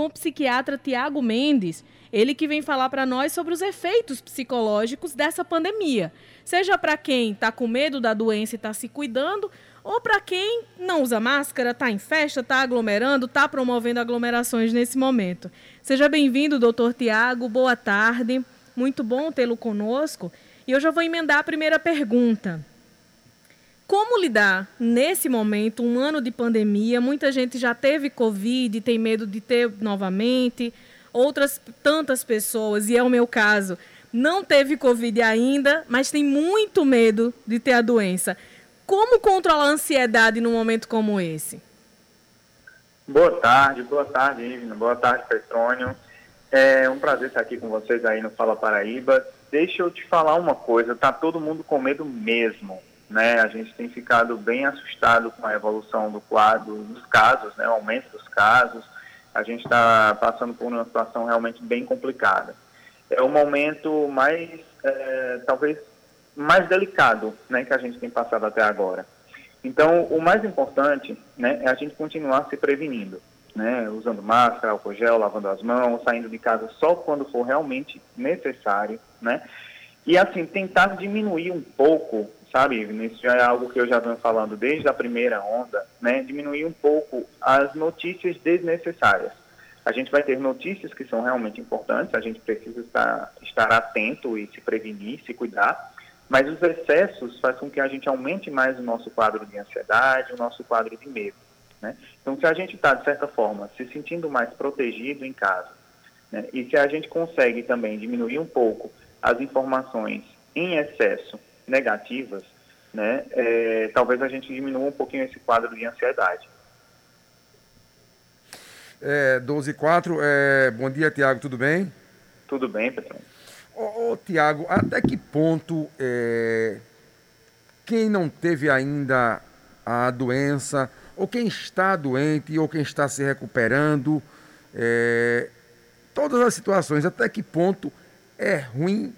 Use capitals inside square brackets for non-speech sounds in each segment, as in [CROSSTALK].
com o psiquiatra Tiago Mendes, ele que vem falar para nós sobre os efeitos psicológicos dessa pandemia. Seja para quem está com medo da doença e está se cuidando, ou para quem não usa máscara, está em festa, está aglomerando, está promovendo aglomerações nesse momento. Seja bem-vindo, doutor Tiago, boa tarde. Muito bom tê-lo conosco. E eu já vou emendar a primeira pergunta. Como lidar nesse momento, um ano de pandemia? Muita gente já teve Covid, tem medo de ter novamente. Outras tantas pessoas, e é o meu caso, não teve Covid ainda, mas tem muito medo de ter a doença. Como controlar a ansiedade num momento como esse? Boa tarde, boa tarde, Ivna. Boa tarde, Petrônio. É um prazer estar aqui com vocês aí no Fala Paraíba. Deixa eu te falar uma coisa, tá todo mundo com medo mesmo né? A gente tem ficado bem assustado com a evolução do quadro dos casos, né? O aumento dos casos. A gente está passando por uma situação realmente bem complicada. É o momento mais, é, talvez, mais delicado, né? Que a gente tem passado até agora. Então, o mais importante, né? É a gente continuar se prevenindo. Né, usando máscara, álcool gel, lavando as mãos, saindo de casa só quando for realmente necessário, né? E assim, tentar diminuir um pouco sabe, isso já é algo que eu já venho falando desde a primeira onda, né, diminuir um pouco as notícias desnecessárias. A gente vai ter notícias que são realmente importantes, a gente precisa estar, estar atento e se prevenir, se cuidar, mas os excessos fazem com que a gente aumente mais o nosso quadro de ansiedade, o nosso quadro de medo. Né? Então, se a gente está, de certa forma, se sentindo mais protegido em casa, né, e se a gente consegue também diminuir um pouco as informações em excesso negativas, né, é, talvez a gente diminua um pouquinho esse quadro de ansiedade. É, 12 e 4, é, bom dia, Tiago, tudo bem? Tudo bem, Petrônio. Ô, ô Tiago, até que ponto é, quem não teve ainda a doença, ou quem está doente, ou quem está se recuperando, é, todas as situações, até que ponto é ruim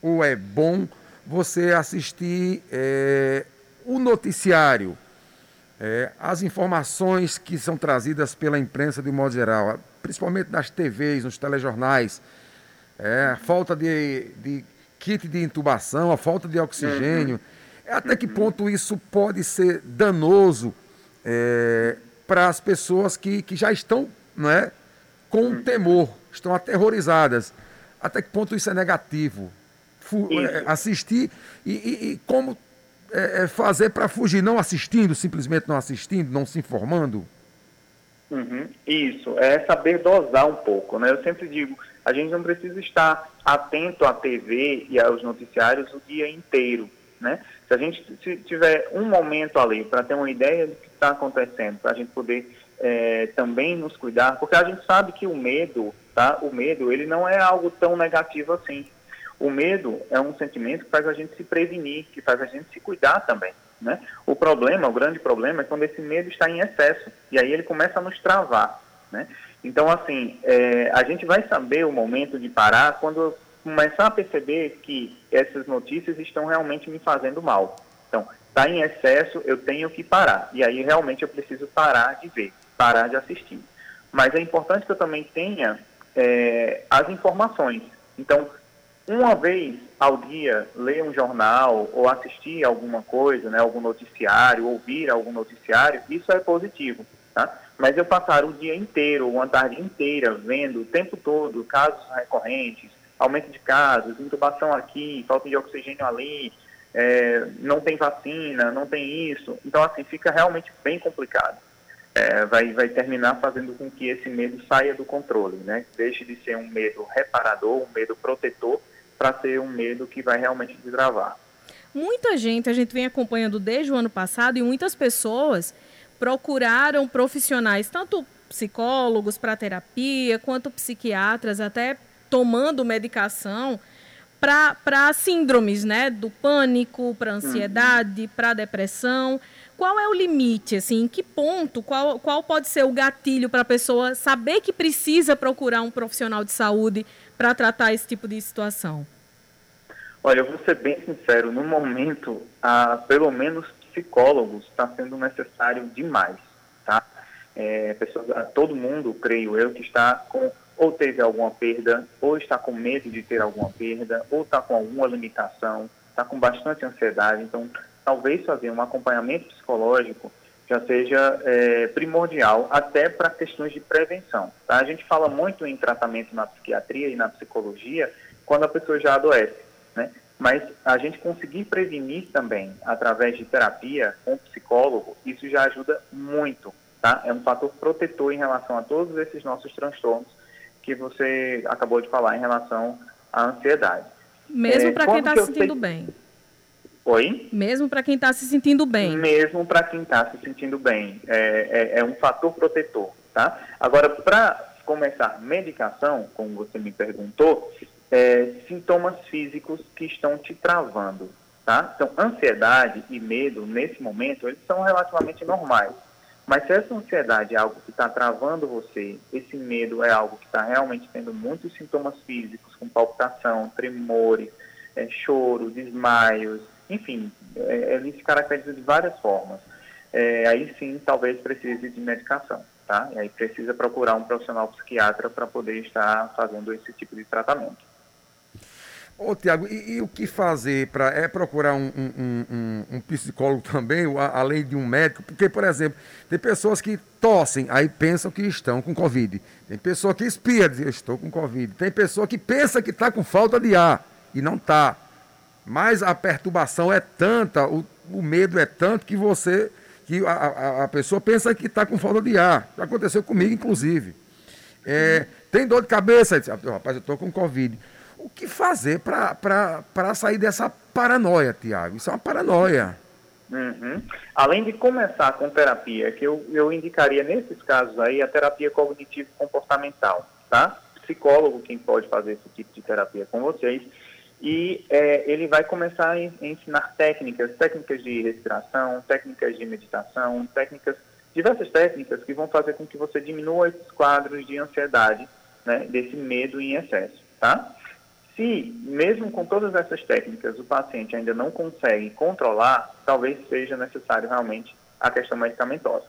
ou é bom você assistir é, o noticiário, é, as informações que são trazidas pela imprensa de um modo geral, principalmente nas TVs, nos telejornais, é, a falta de, de kit de intubação, a falta de oxigênio, uhum. até que ponto isso pode ser danoso é, para as pessoas que, que já estão não é, com uhum. temor, estão aterrorizadas. Até que ponto isso é negativo? É, assistir e, e, e como é fazer para fugir, não assistindo, simplesmente não assistindo, não se informando? Uhum, isso, é saber dosar um pouco, né? Eu sempre digo, a gente não precisa estar atento à TV e aos noticiários o dia inteiro, né? Se a gente se tiver um momento ali para ter uma ideia do que está acontecendo, para a gente poder é, também nos cuidar, porque a gente sabe que o medo, tá? O medo, ele não é algo tão negativo assim. O medo é um sentimento que faz a gente se prevenir, que faz a gente se cuidar também. Né? O problema, o grande problema é quando esse medo está em excesso e aí ele começa a nos travar. Né? Então, assim, é, a gente vai saber o momento de parar quando começar a perceber que essas notícias estão realmente me fazendo mal. Então, está em excesso, eu tenho que parar. E aí realmente eu preciso parar de ver, parar de assistir. Mas é importante que eu também tenha é, as informações. Então, uma vez ao dia ler um jornal ou assistir alguma coisa, né, algum noticiário, ouvir algum noticiário, isso é positivo, tá? Mas eu passar o dia inteiro, uma tarde inteira, vendo o tempo todo casos recorrentes, aumento de casos, intubação aqui, falta de oxigênio ali, é, não tem vacina, não tem isso. Então, assim, fica realmente bem complicado é, vai, vai terminar fazendo com que esse medo saia do controle, né? Deixe de ser um medo reparador, um medo protetor, para ser um medo que vai realmente desbravar. Muita gente, a gente vem acompanhando desde o ano passado, e muitas pessoas procuraram profissionais, tanto psicólogos para terapia, quanto psiquiatras, até tomando medicação para síndromes, né? Do pânico, para ansiedade, uhum. para depressão qual é o limite, assim, em que ponto, qual, qual pode ser o gatilho para a pessoa saber que precisa procurar um profissional de saúde para tratar esse tipo de situação? Olha, eu vou ser bem sincero, no momento, ah, pelo menos psicólogos está sendo necessário demais, tá? É, pessoas, todo mundo, creio eu, que está com ou teve alguma perda, ou está com medo de ter alguma perda, ou está com alguma limitação, está com bastante ansiedade. Então, talvez fazer um acompanhamento psicológico já seja é, primordial, até para questões de prevenção. Tá? A gente fala muito em tratamento na psiquiatria e na psicologia quando a pessoa já adoece? Mas a gente conseguir prevenir também através de terapia com psicólogo, isso já ajuda muito. Tá? É um fator protetor em relação a todos esses nossos transtornos que você acabou de falar em relação à ansiedade. Mesmo é, para quem está se sentindo sei... bem. Oi? Mesmo para quem está se sentindo bem. Mesmo para quem está se sentindo bem. É, é, é, um fator protetor, tá? Agora, para começar medicação, como você me perguntou, é, sintomas físicos que estão te travando, tá? Então, ansiedade e medo, nesse momento, eles são relativamente normais. Mas se essa ansiedade é algo que está travando você, esse medo é algo que está realmente tendo muitos sintomas físicos, com palpitação, tremores, é, choro, desmaios, enfim, é, ele se caracteriza de várias formas. É, aí sim, talvez precise de medicação, tá? E aí precisa procurar um profissional psiquiatra para poder estar fazendo esse tipo de tratamento. Ô, Tiago, e, e, o que fazer para é procurar um, um, um, um, psicólogo [LAUGHS] também, além de um médico? Porque, por exemplo, tem pessoas que tossem, aí pensam que estão com Covid. Tem pessoa que espia, diz, eu estou com Covid. Tem pessoa que pensa que está com falta de ar e não está. Mas a perturbação é tanta, o, o medo é tanto que você, que a, a, a pessoa pensa que está com falta de ar. Já aconteceu comigo, inclusive. É, tem dor de cabeça, diz, rapaz, eu estou com Covid. O que fazer para sair dessa paranoia, Tiago? Isso é uma paranoia. Uhum. Além de começar com terapia, que eu, eu indicaria nesses casos aí a terapia cognitivo-comportamental, tá? Psicólogo quem pode fazer esse tipo de terapia com vocês e é, ele vai começar a ensinar técnicas, técnicas de respiração, técnicas de meditação, técnicas, diversas técnicas que vão fazer com que você diminua esses quadros de ansiedade, né, desse medo em excesso, tá? Se, mesmo com todas essas técnicas, o paciente ainda não consegue controlar, talvez seja necessário realmente a questão medicamentosa,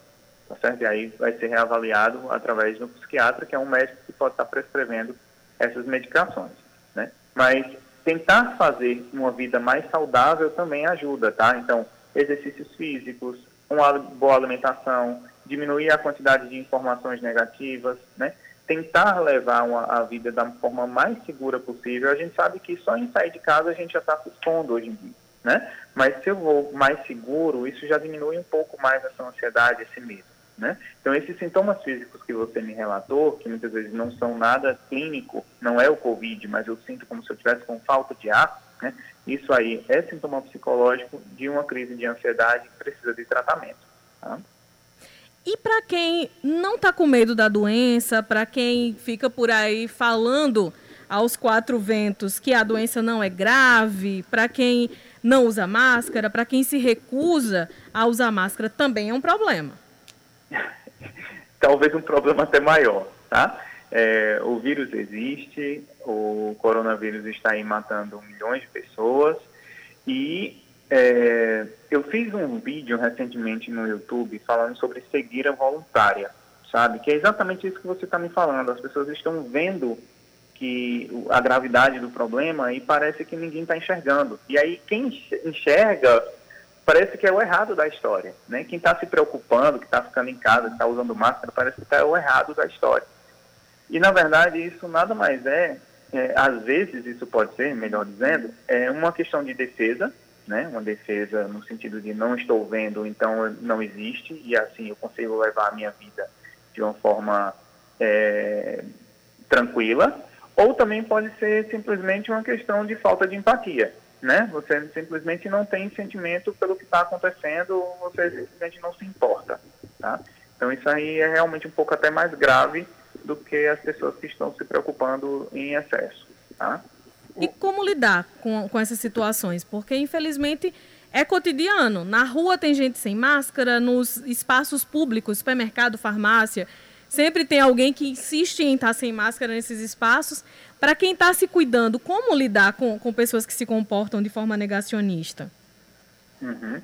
tá certo? E aí vai ser reavaliado através do psiquiatra, que é um médico que pode estar prescrevendo essas medicações, né? Mas tentar fazer uma vida mais saudável também ajuda, tá? Então, exercícios físicos, uma boa alimentação, diminuir a quantidade de informações negativas, né? Tentar levar uma, a vida da forma mais segura possível. A gente sabe que só em sair de casa a gente já está se expondo hoje em dia, né? Mas se eu vou mais seguro, isso já diminui um pouco mais essa ansiedade, esse medo. Né? Então, esses sintomas físicos que você me relatou, que muitas vezes não são nada clínico, não é o Covid, mas eu sinto como se eu tivesse com falta de ar, né? isso aí é sintoma psicológico de uma crise de ansiedade que precisa de tratamento. Tá? E para quem não está com medo da doença, para quem fica por aí falando aos quatro ventos que a doença não é grave, para quem não usa máscara, para quem se recusa a usar máscara, também é um problema. [LAUGHS] talvez um problema até maior, tá? É, o vírus existe, o coronavírus está aí matando milhões de pessoas e é, eu fiz um vídeo recentemente no YouTube falando sobre cegueira voluntária, sabe? Que é exatamente isso que você está me falando. As pessoas estão vendo que a gravidade do problema e parece que ninguém está enxergando. E aí quem enxerga parece que é o errado da história. Né? Quem está se preocupando, que está ficando em casa, que está usando máscara, parece que está o errado da história. E, na verdade, isso nada mais é, é, às vezes isso pode ser, melhor dizendo, é uma questão de defesa, né? uma defesa no sentido de não estou vendo, então não existe, e assim eu consigo levar a minha vida de uma forma é, tranquila, ou também pode ser simplesmente uma questão de falta de empatia né? Você simplesmente não tem sentimento pelo que está acontecendo, você simplesmente não se importa, tá? Então isso aí é realmente um pouco até mais grave do que as pessoas que estão se preocupando em excesso, tá? E como lidar com, com essas situações? Porque, infelizmente, é cotidiano. Na rua tem gente sem máscara, nos espaços públicos, supermercado, farmácia, sempre tem alguém que insiste em estar sem máscara nesses espaços para quem está se cuidando, como lidar com, com pessoas que se comportam de forma negacionista? Uhum.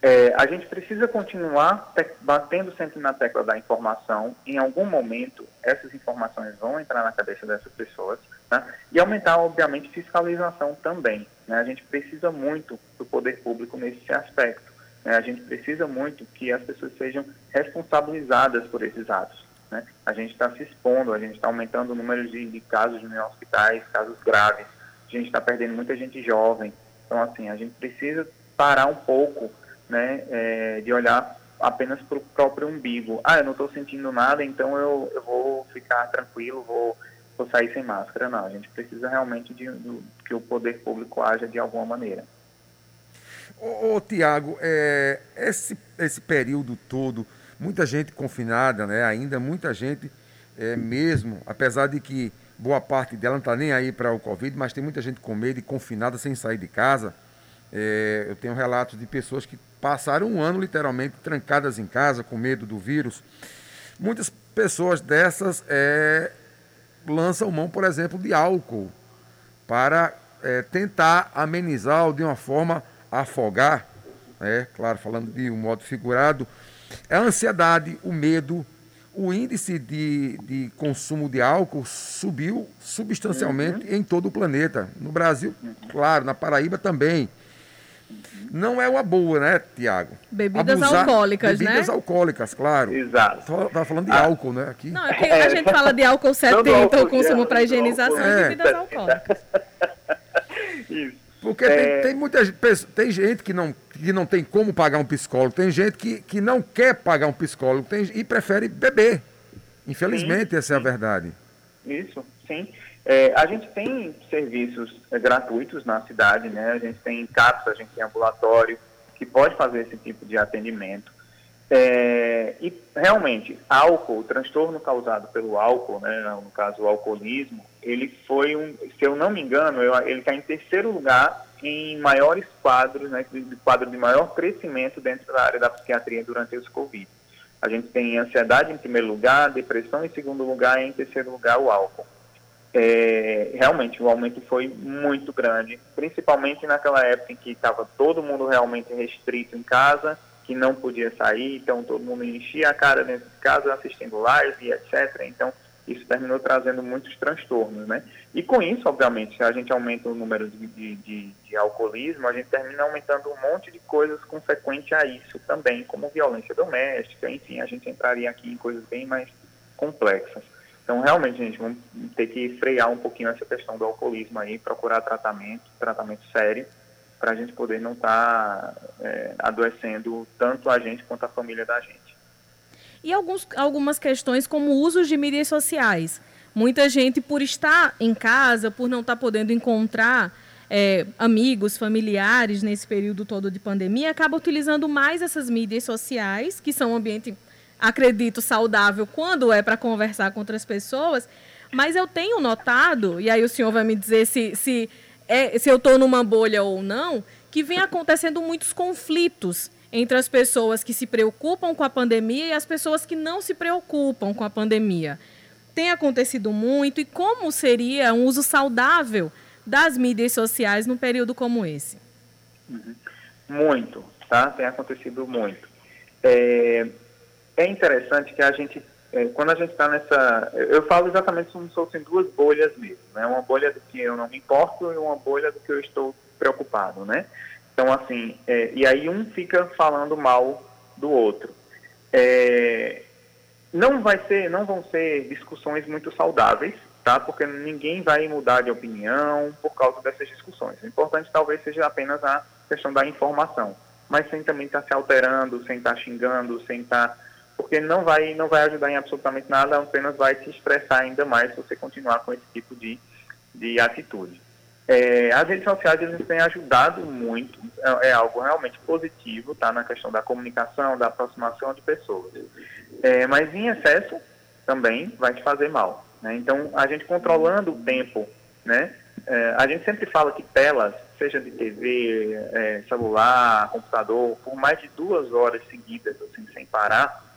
É, a gente precisa continuar batendo sempre na tecla da informação. Em algum momento, essas informações vão entrar na cabeça dessas pessoas né? e aumentar, obviamente, fiscalização também. Né? A gente precisa muito do poder público nesse aspecto. Né? A gente precisa muito que as pessoas sejam responsabilizadas por esses atos. Né? A gente está se expondo, a gente está aumentando o número de, de casos em hospitais, casos graves. A gente está perdendo muita gente jovem. Então, assim, a gente precisa parar um pouco né, é, de olhar apenas para o próprio umbigo. Ah, eu não estou sentindo nada, então eu, eu vou ficar tranquilo, vou, vou sair sem máscara. Não, a gente precisa realmente de, de que o poder público haja de alguma maneira. Ô, ô Tiago, é, esse, esse período todo, muita gente confinada, né? Ainda muita gente é, mesmo, apesar de que boa parte dela não está nem aí para o Covid, mas tem muita gente com medo e confinada sem sair de casa. É, eu tenho relatos de pessoas que passaram um ano literalmente trancadas em casa com medo do vírus. Muitas pessoas dessas é, lançam mão, por exemplo, de álcool para é, tentar amenizar ou de uma forma afogar, é claro, falando de um modo figurado, é a ansiedade, o medo, o índice de, de consumo de álcool subiu substancialmente uhum. em todo o planeta. No Brasil, claro, na Paraíba também não é uma boa, né, Tiago? Bebidas Abusar, alcoólicas, bebidas né? Bebidas alcoólicas, claro. Exato. Estava falando de ah. álcool, né? Aqui. Não, é que a gente fala de álcool 70, o consumo para higienização é. e bebidas alcoólicas. [LAUGHS] Isso. Porque é... tem, tem muita tem gente que não, que não tem como pagar um psicólogo, tem gente que, que não quer pagar um psicólogo tem, e prefere beber. Infelizmente, sim, essa sim. é a verdade. Isso, sim. É, a gente tem serviços é, gratuitos na cidade, né? A gente tem CAPS, a gente tem ambulatório, que pode fazer esse tipo de atendimento. É, e realmente, álcool, transtorno causado pelo álcool, né, no caso o alcoolismo, ele foi um, se eu não me engano, eu, ele está em terceiro lugar em maiores quadros, né, de, quadro de maior crescimento dentro da área da psiquiatria durante esse Covid. A gente tem ansiedade em primeiro lugar, depressão em segundo lugar e em terceiro lugar o álcool é, realmente o aumento foi muito grande, principalmente naquela época em que estava todo mundo realmente restrito em casa, que não podia sair, então todo mundo enchia a cara dentro de casa assistindo live, etc. Então isso terminou trazendo muitos transtornos, né? E com isso, obviamente, se a gente aumenta o número de, de, de, de alcoolismo, a gente termina aumentando um monte de coisas consequentes a isso também, como violência doméstica, enfim, a gente entraria aqui em coisas bem mais complexas. Então, realmente, gente, vamos ter que frear um pouquinho essa questão do alcoolismo aí, procurar tratamento, tratamento sério, para a gente poder não estar tá, é, adoecendo tanto a gente quanto a família da gente. E alguns, algumas questões como o uso de mídias sociais. Muita gente, por estar em casa, por não estar tá podendo encontrar é, amigos, familiares nesse período todo de pandemia, acaba utilizando mais essas mídias sociais, que são um ambiente acredito, saudável quando é para conversar com outras pessoas, mas eu tenho notado, e aí o senhor vai me dizer se, se, é, se eu estou numa bolha ou não, que vem acontecendo muitos conflitos entre as pessoas que se preocupam com a pandemia e as pessoas que não se preocupam com a pandemia. Tem acontecido muito e como seria um uso saudável das mídias sociais num período como esse? Uhum. Muito, tá? Tem acontecido muito. É, é interessante que a gente, é, quando a gente está nessa. Eu falo exatamente como se fossem duas bolhas mesmo, né? Uma bolha do que eu não me importo e uma bolha do que eu estou preocupado, né? Então, assim, é, e aí um fica falando mal do outro. É, não vai ser, não vão ser discussões muito saudáveis, tá? Porque ninguém vai mudar de opinião por causa dessas discussões. O importante talvez seja apenas a questão da informação, mas sem também estar tá se alterando, sem estar tá xingando, sem estar tá porque não vai, não vai ajudar em absolutamente nada, apenas vai se expressar ainda mais se você continuar com esse tipo de, de atitude. É, as redes sociais eles têm ajudado muito, é, é, algo realmente positivo, tá, na questão da comunicação, da aproximação de pessoas. É, mas em excesso também vai te fazer mal. Né? Então, a gente controlando o tempo, né? É, a gente sempre fala que telas, seja de TV, é, celular, computador, por mais de duas horas seguidas, assim, sem parar,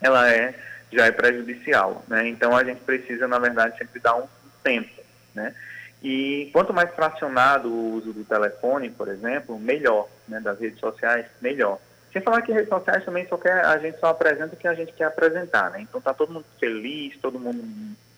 ela é já é prejudicial, né? Então a gente precisa, na verdade, sempre dar um tempo, né? E quanto mais fracionado o uso do telefone, por exemplo, melhor, né? Das redes sociais, melhor. Sem falar que redes sociais também só quer, a gente só apresenta o que a gente quer apresentar, né? Então tá todo mundo feliz, todo mundo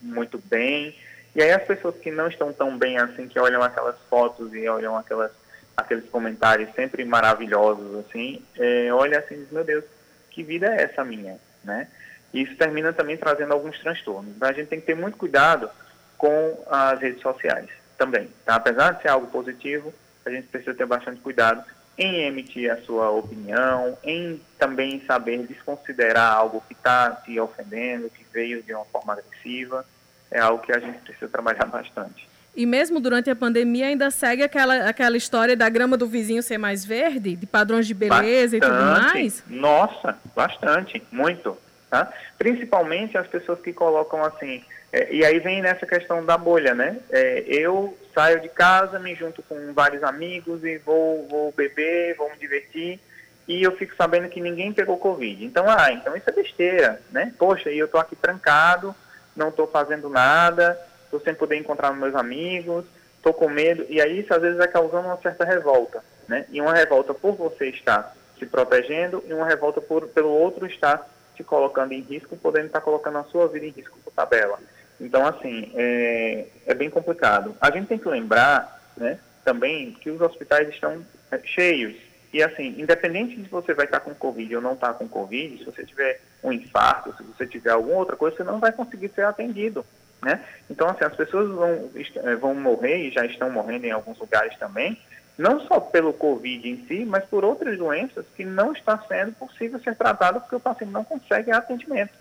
muito bem. E aí as pessoas que não estão tão bem assim, que olham aquelas fotos e olham aquelas, aqueles comentários sempre maravilhosos, assim, é, olham assim meu Deus, que vida é essa minha, né? E isso termina também trazendo alguns transtornos. Então a gente tem que ter muito cuidado com as redes sociais também. Tá? Apesar de ser algo positivo, a gente precisa ter bastante cuidado em emitir a sua opinião, em também saber desconsiderar algo que está te ofendendo, que veio de uma forma agressiva. É algo que a gente precisa trabalhar [LAUGHS] bastante. E mesmo durante a pandemia ainda segue aquela, aquela história da grama do vizinho ser mais verde, de padrões de beleza bastante, e tudo mais? Nossa, bastante, muito. Tá? Principalmente as pessoas que colocam assim, é, e aí vem nessa questão da bolha, né? É, eu saio de casa, me junto com vários amigos e vou, vou beber, vou me divertir, e eu fico sabendo que ninguém pegou Covid. Então, ah, então isso é besteira, né? Poxa, e eu tô aqui trancado, não estou fazendo nada, estou sem poder encontrar meus amigos, estou com medo, e aí isso às vezes vai causando uma certa revolta, né? E uma revolta por você estar se protegendo e uma revolta por, pelo outro estar se colocando em risco, podendo estar colocando a sua vida em risco por tabela. Então, assim, é, é bem complicado. A gente tem que lembrar, né, também que os hospitais estão é, cheios. E, assim, independente de você vai estar com Covid ou não estar com Covid, se você tiver um infarto, se você tiver alguma outra coisa, você não vai conseguir ser atendido, né? Então, assim, as pessoas vão, é, vão morrer e já estão morrendo em alguns lugares também, não só pelo Covid em si, mas por outras doenças que não está sendo possível ser tratado porque o paciente não consegue atendimento.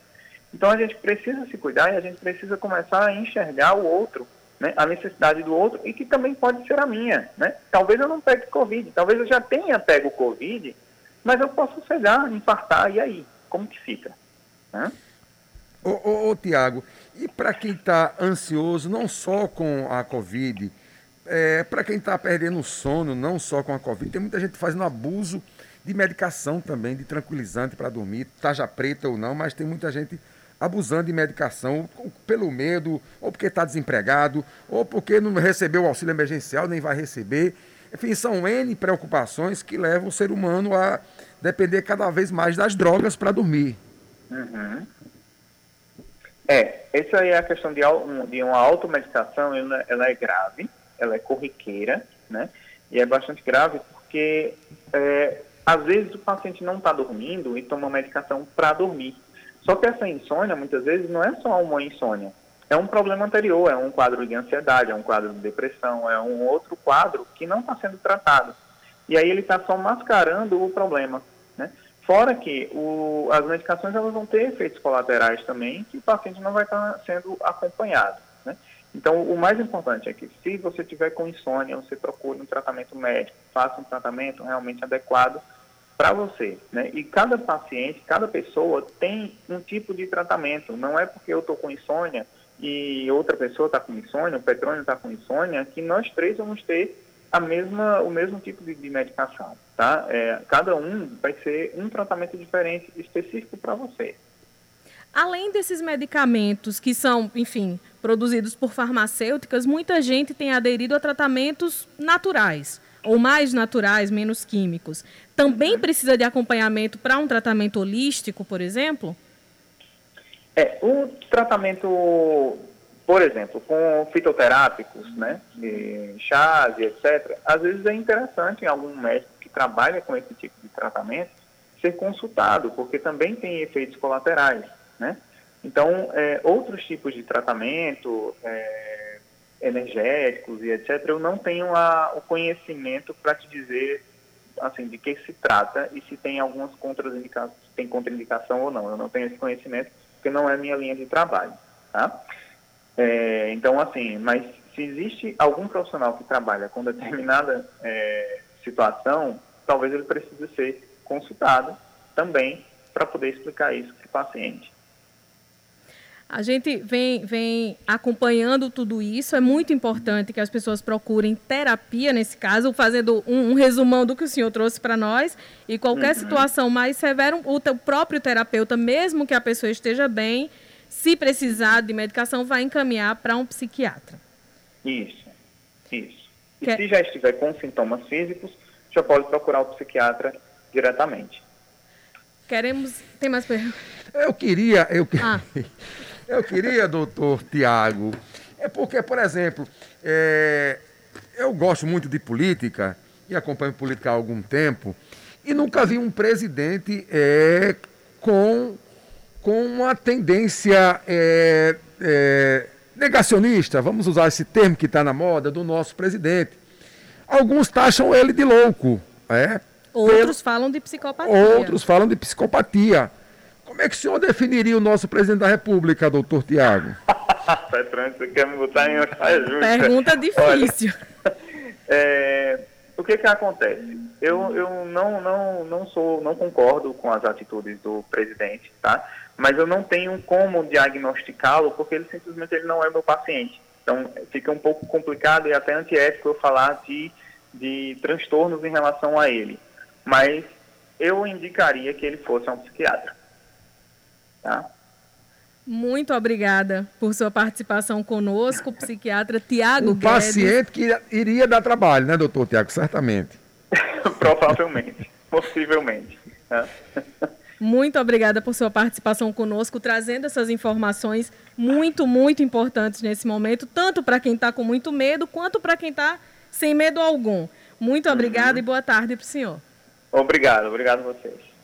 Então a gente precisa se cuidar e a gente precisa começar a enxergar o outro, né, a necessidade do outro e que também pode ser a minha. Né? Talvez eu não pegue Covid, talvez eu já tenha pego Covid, mas eu posso cegar, infartar, e aí? Como que fica? Né? Ô, ô, ô Tiago, e para quem está ansioso, não só com a Covid, é, para quem está perdendo o sono, não só com a Covid, tem muita gente fazendo abuso de medicação também, de tranquilizante para dormir, taja preta ou não, mas tem muita gente abusando de medicação pelo medo, ou porque está desempregado, ou porque não recebeu o auxílio emergencial, nem vai receber. Enfim, são N preocupações que levam o ser humano a depender cada vez mais das drogas para dormir. Uhum. É, essa é a questão de, de uma automedicação, ela, ela é grave, ela é corriqueira, né? E é bastante grave porque, é, às vezes, o paciente não está dormindo e toma medicação para dormir. Só que essa insônia, muitas vezes, não é só uma insônia. É um problema anterior, é um quadro de ansiedade, é um quadro de depressão, é um outro quadro que não está sendo tratado. E aí ele está só mascarando o problema. Né? Fora que o, as medicações elas vão ter efeitos colaterais também, que o paciente não vai estar sendo acompanhado. Então, o mais importante é que se você tiver com insônia, você procure um tratamento médico, faça um tratamento realmente adequado para você. Né? E cada paciente, cada pessoa tem um tipo de tratamento. Não é porque eu estou com insônia e outra pessoa está com insônia, o Petrônio está com insônia, que nós três vamos ter a mesma, o mesmo tipo de, de medicação. Tá? É, cada um vai ser um tratamento diferente, específico para você. Além desses medicamentos que são, enfim, produzidos por farmacêuticas, muita gente tem aderido a tratamentos naturais, ou mais naturais, menos químicos. Também precisa de acompanhamento para um tratamento holístico, por exemplo? É, o tratamento, por exemplo, com fitoterápicos, né, chás e etc., às vezes é interessante em algum médico trabalha com esse tipo de tratamento ser consultado, porque também tem efeitos colaterais né? Então, é, outros tipos de tratamento, é, energéticos e etc., eu não tenho a, o conhecimento para te dizer assim, de que se trata e se tem algumas contraindicações, tem contraindicação ou não. Eu não tenho esse conhecimento porque não é minha linha de trabalho, tá? É, então, assim, mas se existe algum profissional que trabalha com determinada é, situação, talvez ele precise ser consultado também para poder explicar isso para o paciente. A gente vem, vem acompanhando tudo isso. É muito importante que as pessoas procurem terapia, nesse caso, fazendo um, um resumão do que o senhor trouxe para nós. E qualquer uhum. situação mais severa, o, o próprio terapeuta, mesmo que a pessoa esteja bem, se precisar de medicação, vai encaminhar para um psiquiatra. Isso, isso. E se já estiver com sintomas físicos, já pode procurar o psiquiatra diretamente. Queremos. Tem mais perguntas? Eu queria. Eu, ah. [LAUGHS] eu queria, doutor Tiago. É porque, por exemplo, é, eu gosto muito de política e acompanho política há algum tempo e nunca vi um presidente é, com, com uma tendência é, é, negacionista, vamos usar esse termo que está na moda, do nosso presidente. Alguns taxam ele de louco. É, Outros falam de psicopatia. Outros falam de psicopatia. Como é que o senhor definiria o nosso presidente da República, doutor Tiago? [LAUGHS] Petrônio, você quer me botar em justa? Pergunta difícil. Olha, [LAUGHS] é, o que que acontece? Eu, eu não, não, não sou, não concordo com as atitudes do presidente, tá? Mas eu não tenho como diagnosticá-lo porque ele simplesmente ele não é meu paciente. Então fica um pouco complicado e até antiético eu falar de, de transtornos em relação a ele. Mas eu indicaria que ele fosse um psiquiatra. Tá? Muito obrigada por sua participação conosco, psiquiatra Tiago um Guedes. paciente que iria dar trabalho, né, doutor Tiago? Certamente. [LAUGHS] Provavelmente, possivelmente. Né? [LAUGHS] Muito obrigada por sua participação conosco, trazendo essas informações muito, muito importantes nesse momento, tanto para quem está com muito medo, quanto para quem está sem medo algum. Muito obrigada uhum. e boa tarde para o senhor. Obrigado, obrigado a vocês.